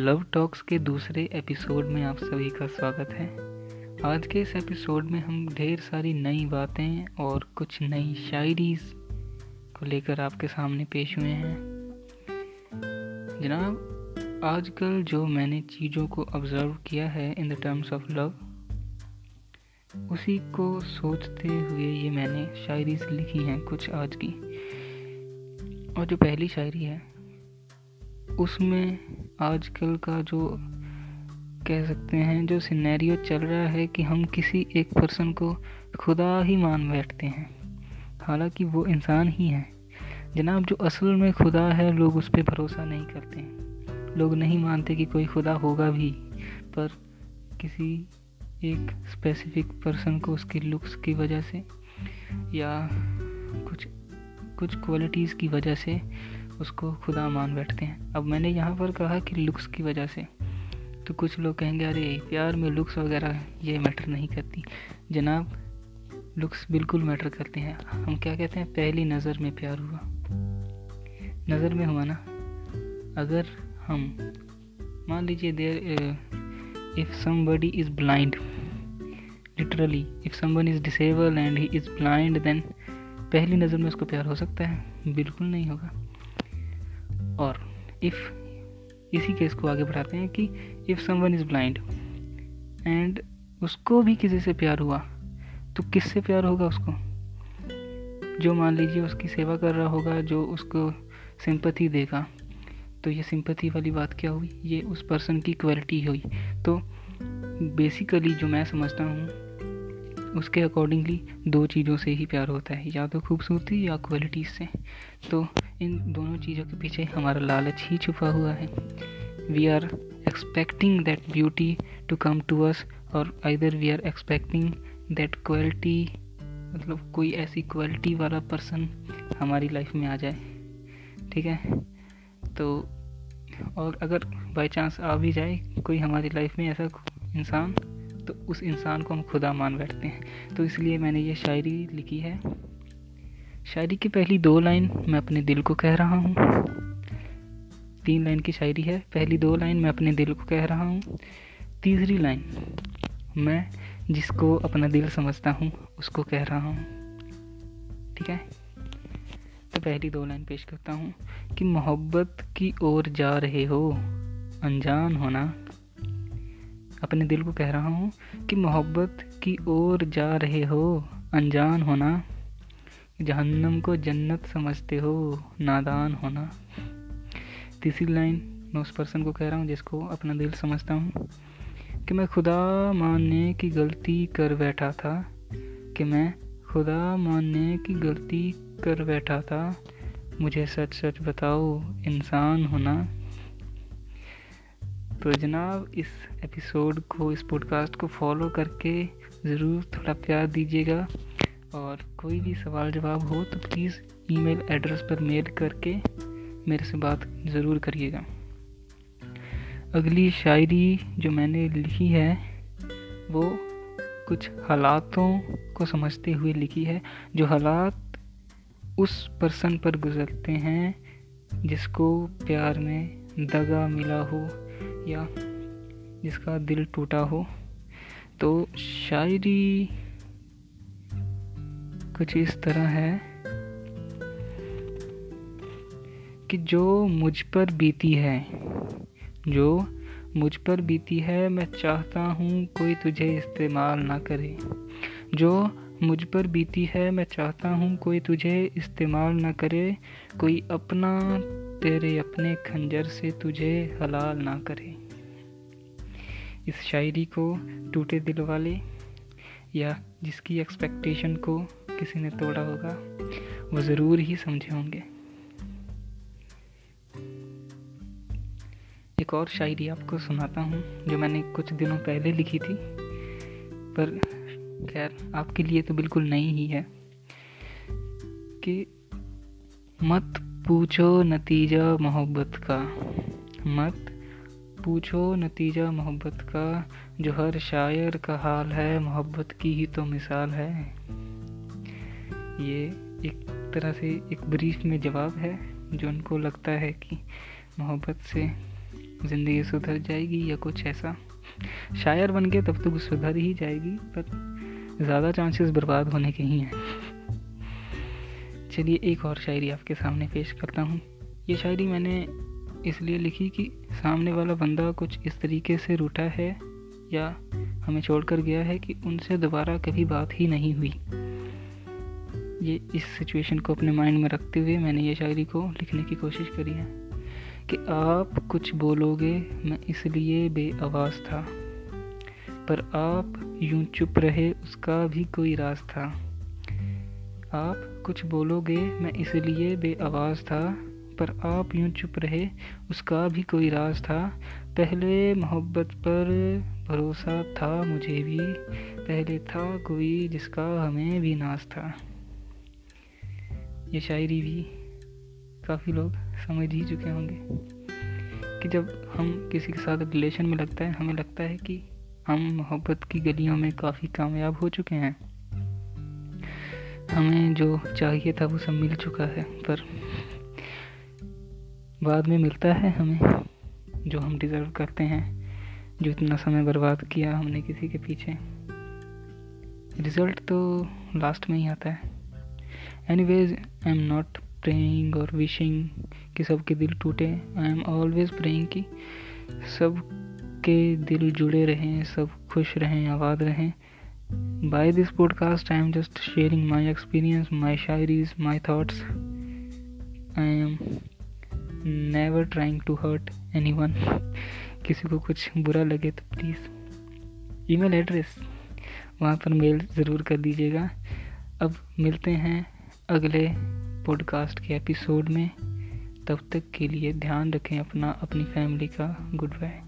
Love talks के दूसरे episode में आप सभी का स्वागत है। आज के इस एपिसोड में हम ढेर सारी नई बातें और कुछ नई शायरीज को लेकर आपके सामने पेश हुए हैं। जनाब, आजकल जो मैंने चीज़ों को ऑब्ज़र्व किया है in the terms of love उसी को सोचते हुए ये मैंने शायरीज लिखी हैं कुछ आज की। और जो पहली शायरी है उसमें आजकल का जो कह सकते हैं, जो सिनेरियो चल रहा है कि हम किसी एक पर्सन को खुदा ही मान बैठते हैं। हालाँकि वो इंसान ही है। जनाब, जो असल में खुदा है, लोग उस पर भरोसा नहीं करते। लोग नहीं मानते कि कोई खुदा होगा भी, पर किसी एक स्पेसिफिक पर्सन को उसके लुक्स की वजह से या कुछ कुछ क्वालिटीज़ की वजह से उसको खुदा मान बैठते हैं। अब मैंने यहाँ पर कहा कि लुक्स की वजह से। तो कुछ लोग कहेंगे, अरे, प्यार में लुक्स वगैरह, ये मैटर नहीं करती। जनाब, लुक्स बिल्कुल मैटर करते हैं। हम क्या कहते हैं? पहली नज़र में प्यार हुआ। नज़र में हुआ ना? अगर हम, मान लीजिए there if somebody is blind literally if someone is disable and he is blind then पहली नज़र में उसको प्यार हो सकता है? बिल्कुल नहीं होगा। और इफ़ इसी केस को आगे बढ़ाते हैं कि if someone is blind and उसको भी किसी से प्यार हुआ तो किससे प्यार होगा उसको? जो मान लीजिए उसकी सेवा कर रहा होगा, जो उसको सिंपथी देगा तो ये सिंपथी वाली बात क्या हुई? ये उस पर्सन की क्वालिटी हुई। तो बेसिकली जो मैं समझता हूँ उसके अकॉर्डिंगली दो चीज़ों से ही प्यार होता है, या तो खूबसूरती या क्वालिटीज़ से। तो इन दोनों चीज़ों के पीछे हमारा लालच ही छुपा हुआ है। We are expecting that beauty to come to us और either we are expecting that quality मतलब कोई ऐसी क्वालिटी वाला पर्सन हमारी लाइफ में आ जाए। ठीक है? तो और अगर बाई चांस आ भी जाए कोई हमारी लाइफ में ऐसा इंसान तो उस इंसान को हम खुदा मान बैठते हैं। तो इसलिए मैंने ये शायरी लिखी है। शायरी की पहली दो लाइन मैं अपने दिल को कह रहा हूँ। तीन लाइन की शायरी है, पहली दो लाइन मैं अपने दिल को कह रहा हूँ। तीसरी लाइन, मैं जिसको अपना दिल समझता हूँ, उसको कह रहा हूँ। ठीक है? तो पहली दो लाइन पेश करता हूँ कि मोहब्बत की ओर जा रहे हो, अनजान होना अपने दिल को कह रहा हूँ कि मोहब्बत की ओर जा रहे हो, अनजान होना। जहन्नम को जन्नत समझते हो, नादान होना। तीसरी लाइन, मैं उस पर्सन को कह रहा हूँ जिसको अपना दिल समझता हूँ कि मैं खुदा मानने की गलती कर बैठा था, कि मैं खुदा मानने की गलती कर बैठा था। मुझे सच सच बताओ, इंसान होना। तो जनाब, इस एपिसोड को, इस पॉडकास्ट को फॉलो करके ज़रूर थोड़ा प्यार दीजिएगा। और कोई भी सवाल जवाब हो तो प्लीज़ ईमेल एड्रेस पर मेल करके मेरे से बात ज़रूर करिएगा। अगली शायरी जो मैंने लिखी है, वो कुछ हालातों को समझते हुए लिखी है, जो हालात उस पर्सन पर गुजरते हैं जिसको प्यार में दगा मिला हो। या जिसका दिल टूटा हो तो शायरी कुछ इस तरह है कि जो मुझ पर बीती है, जो मुझ पर बीती है, मैं चाहता हूँ कोई तुझे इस्तेमाल ना करे। जो मुझ पर बीती है, मैं चाहता हूँ कोई तुझे इस्तेमाल ना करे। कोई अपना तेरे अपने खंजर से तुझे हलाल ना करे। इस शायरी को टूटे दिल वाले या जिसकी एक्सपेक्टेशन को किसी ने तोड़ा होगा, वो ज़रूर ही समझे होंगे। एक और शायरी आपको सुनाता हूँ, जो मैंने कुछ दिनों पहले लिखी थी, पर खैर, आपके लिए तो बिल्कुल नई ही है। कि मत पूछो नतीजा मोहब्बत का, मत पूछो, नतीजा मोहब्बत का जो हर शायर का हाल है, मोहब्बत की ही तो मिसाल है। ये एक तरह से एक ब्रीफ में जवाब है, जो उनको लगता है कि मोहब्बत से ज़िंदगी सुधर जाएगी या कुछ ऐसा। शायर बन के तब तो सुधर ही जाएगी, पर ज़्यादा चांसेस बर्बाद होने के ही हैं। चलिए एक और शायरी आपके सामने पेश करता हूँ। ये शायरी मैंने इसलिए लिखी कि सामने वाला बंदा कुछ इस तरीके से रूठा है या हमें छोड़कर गया है कि उनसे दोबारा कभी बात ही नहीं हुई। ये इस सिचुएशन को अपने माइंड में रखते हुए मैंने ये शायरी को लिखने की कोशिश करी है कि आप कुछ बोलोगे, मैं इसलिए बेआवाज़ था। पर आप यूँ चुप रहे, उसका भी कोई राज था। आप कुछ बोलोगे, मैं इसलिए बेआवाज़ था। पर आप यूँ चुप रहे, उसका भी कोई राज था। पहले मोहब्बत पर भरोसा था मुझे भी। पहले था कोई जिसका हमें भी नाज था। ये शायरी भी काफ़ी लोग समझ ही चुके होंगे कि जब हम किसी के साथ रिलेशन में लगता है, हमें लगता है कि हम मोहब्बत की गलियों में काफ़ी कामयाब हो चुके हैं। हमें जो चाहिए था वो सब मिल चुका है, पर बाद में मिलता है हमें, जो हम डिज़र्व करते हैं, जो इतना समय बर्बाद किया हमने किसी के पीछे। रिज़ल्ट तो लास्ट में ही आता है। Anyways I am not praying और विशिंग कि सबके दिल टूटे। आई एम ऑलवेज प्रेइंग कि सब के दिल जुड़े रहें, सब खुश रहें, आबाद रहें। By this podcast I am just sharing my experience my shayaris my thoughts I am never trying to hurt anyone किसी को कुछ बुरा लगे तो प्लीज़ ई मेल एड्रेस वहाँ पर मेल ज़रूर कर दीजिएगा। अब मिलते हैं अगले पॉडकास्ट के एपिसोड में। तब तक के लिए ध्यान रखें अपना, अपनी फैमिली का। Good bye